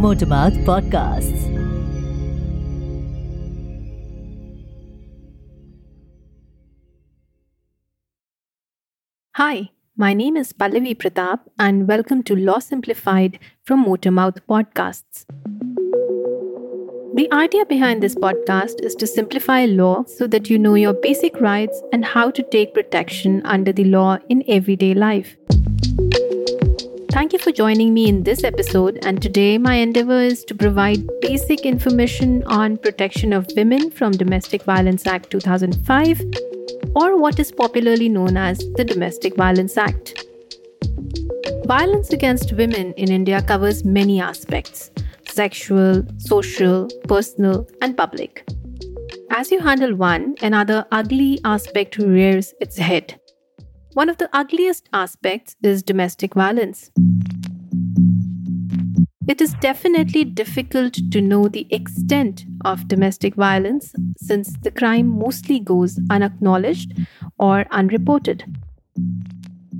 Motormouth Podcasts. Hi, my name is Pallavi Pratap, and welcome to Law Simplified from Motormouth Podcasts. The idea behind this podcast is to simplify law so that you know your basic rights and how to take protection under the law in everyday life. Thank you for joining me in this episode. And today, my endeavor is to provide basic information on protection of women from Domestic Violence Act 2005, or what is popularly known as the Domestic Violence Act. Violence against women in India covers many aspects sexual, social, personal, and public. As you handle one, another ugly aspect rears its head. One of the ugliest aspects is domestic violence. It is definitely difficult to know the extent of domestic violence since the crime mostly goes unacknowledged or unreported.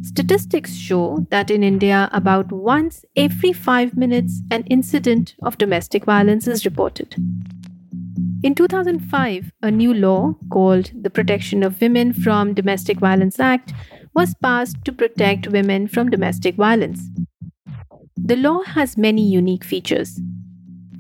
Statistics show that in India, about once every five minutes, an incident of domestic violence is reported. In 2005, a new law called the Protection of Women from Domestic Violence Act was passed to protect women from domestic violence. The law has many unique features.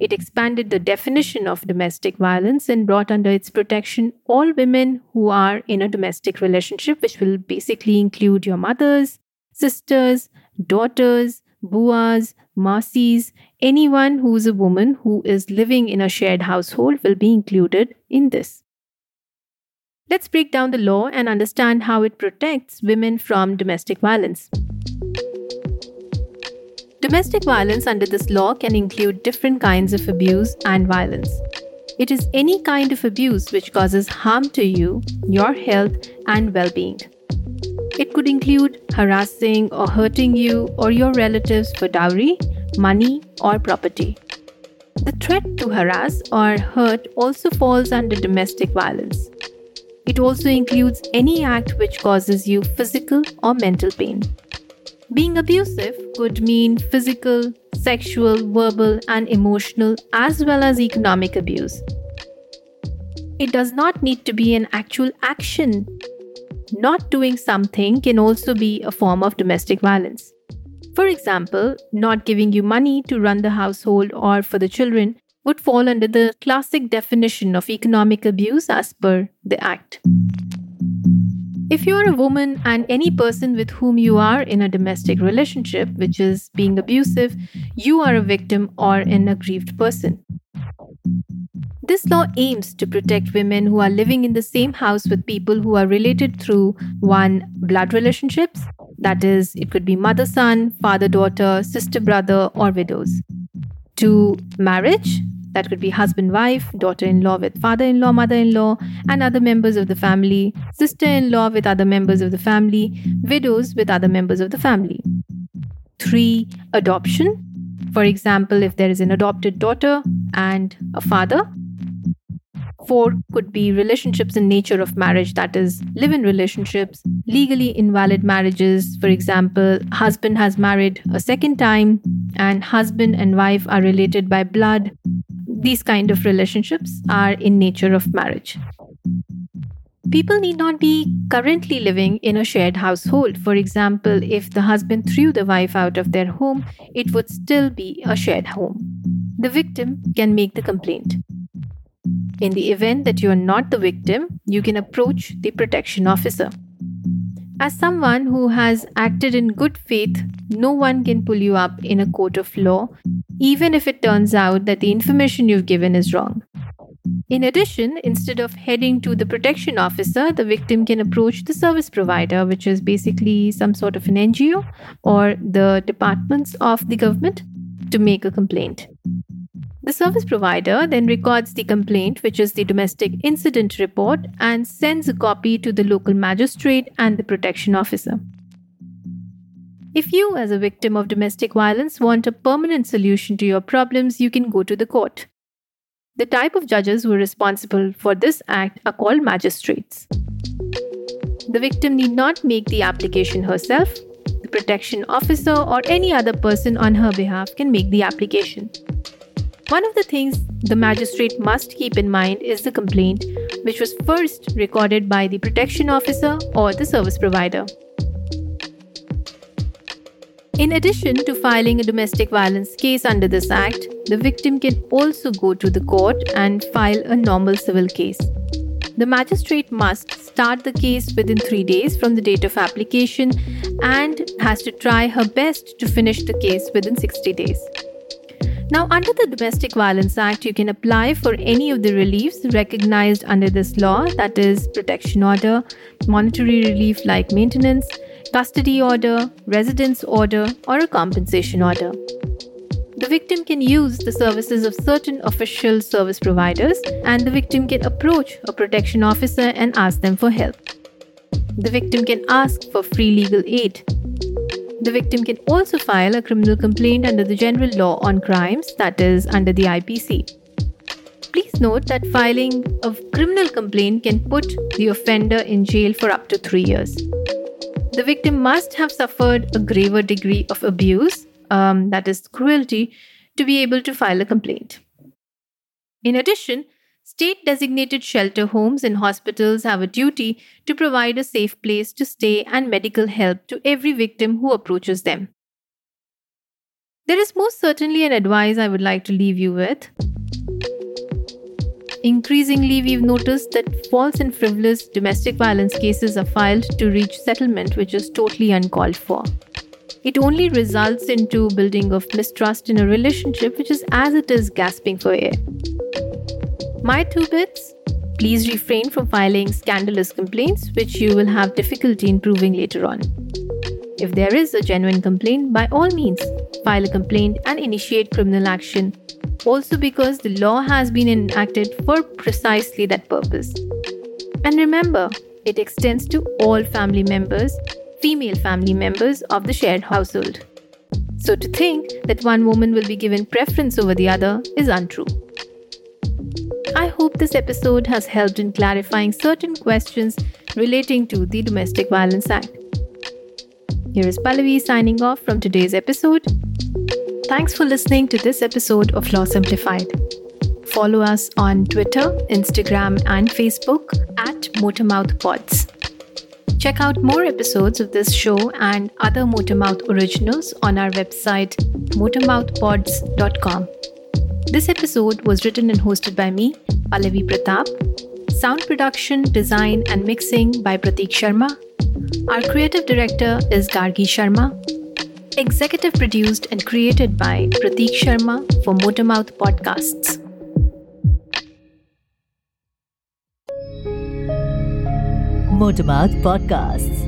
It expanded the definition of domestic violence and brought under its protection all women who are in a domestic relationship, which will basically include your mothers, sisters, daughters, buas, masi's, anyone who is a woman who is living in a shared household will be included in this. Let's break down the law and understand how it protects women from domestic violence. Domestic violence under this law can include different kinds of abuse and violence. It is any kind of abuse which causes harm to you, your health, and well being. It could include harassing or hurting you or your relatives for dowry, money, or property. The threat to harass or hurt also falls under domestic violence. It also includes any act which causes you physical or mental pain. Being abusive could mean physical, sexual, verbal, and emotional, as well as economic abuse. It does not need to be an actual action. Not doing something can also be a form of domestic violence. For example, not giving you money to run the household or for the children would fall under the classic definition of economic abuse as per the Act. If you are a woman and any person with whom you are in a domestic relationship, which is being abusive, you are a victim or an aggrieved person. This law aims to protect women who are living in the same house with people who are related through one, blood relationships, that is, it could be mother son, father daughter, sister brother, or widows, to marriage, that could be husband wife, daughter in law with father in law, mother in law, and other members of the family, sister in law with other members of the family, widows with other members of the family. 3. Adoption. For example, if there is an adopted daughter and a father. 4 could be relationships in nature of marriage, that is, live in relationships, legally invalid marriages. For example, husband has married a second time, and husband and wife are related by blood, these kind of relationships are in nature of marriage. People need not be currently living in a shared household. For example, if the husband threw the wife out of their home, it would still be a shared home. The victim can make the complaint. In the event that you are not the victim, you can approach the protection officer. As someone who has acted in good faith, no one can pull you up in a court of law, even if it turns out that the information you've given is wrong. In addition, instead of heading to the protection officer, the victim can approach the service provider, which is basically some sort of an NGO or the departments of the government, to make a complaint. The service provider then records the complaint, which is the domestic incident report, and sends a copy to the local magistrate and the protection officer. If you, as a victim of domestic violence, want a permanent solution to your problems, you can go to the court. The type of judges who are responsible for this act are called magistrates. The victim need not make the application herself. The protection officer or any other person on her behalf can make the application. One of the things the magistrate must keep in mind is the complaint, which was first recorded by the protection officer or the service provider. In addition to filing a domestic violence case under this act, the victim can also go to the court and file a normal civil case. The magistrate must start the case within three days from the date of application and has to try her best to finish the case within 60 days. Now, under the Domestic Violence Act, you can apply for any of the reliefs recognized under this law that is, protection order, monetary relief like maintenance, custody order, residence order, or a compensation order. The victim can use the services of certain official service providers, and the victim can approach a protection officer and ask them for help. The victim can ask for free legal aid the victim can also file a criminal complaint under the general law on crimes, that is, under the IPC. Please note that filing a criminal complaint can put the offender in jail for up to three years. The victim must have suffered a graver degree of abuse, um, that is, cruelty, to be able to file a complaint. In addition, State designated shelter homes and hospitals have a duty to provide a safe place to stay and medical help to every victim who approaches them. There is most certainly an advice I would like to leave you with. Increasingly, we've noticed that false and frivolous domestic violence cases are filed to reach settlement, which is totally uncalled for. It only results into building of mistrust in a relationship, which is as it is gasping for air. My two bits please refrain from filing scandalous complaints, which you will have difficulty in proving later on. If there is a genuine complaint, by all means, file a complaint and initiate criminal action, also because the law has been enacted for precisely that purpose. And remember, it extends to all family members, female family members of the shared household. So to think that one woman will be given preference over the other is untrue. I hope this episode has helped in clarifying certain questions relating to the Domestic Violence Act. Here is Pallavi signing off from today's episode. Thanks for listening to this episode of Law Simplified. Follow us on Twitter, Instagram, and Facebook at Motormouth Pods. Check out more episodes of this show and other Motormouth originals on our website, motormouthpods.com. This episode was written and hosted by me, Pallavi Pratap. Sound production, design, and mixing by Pratik Sharma. Our creative director is Gargi Sharma. Executive produced and created by Pratik Sharma for Motormouth Podcasts. Motormouth Podcasts.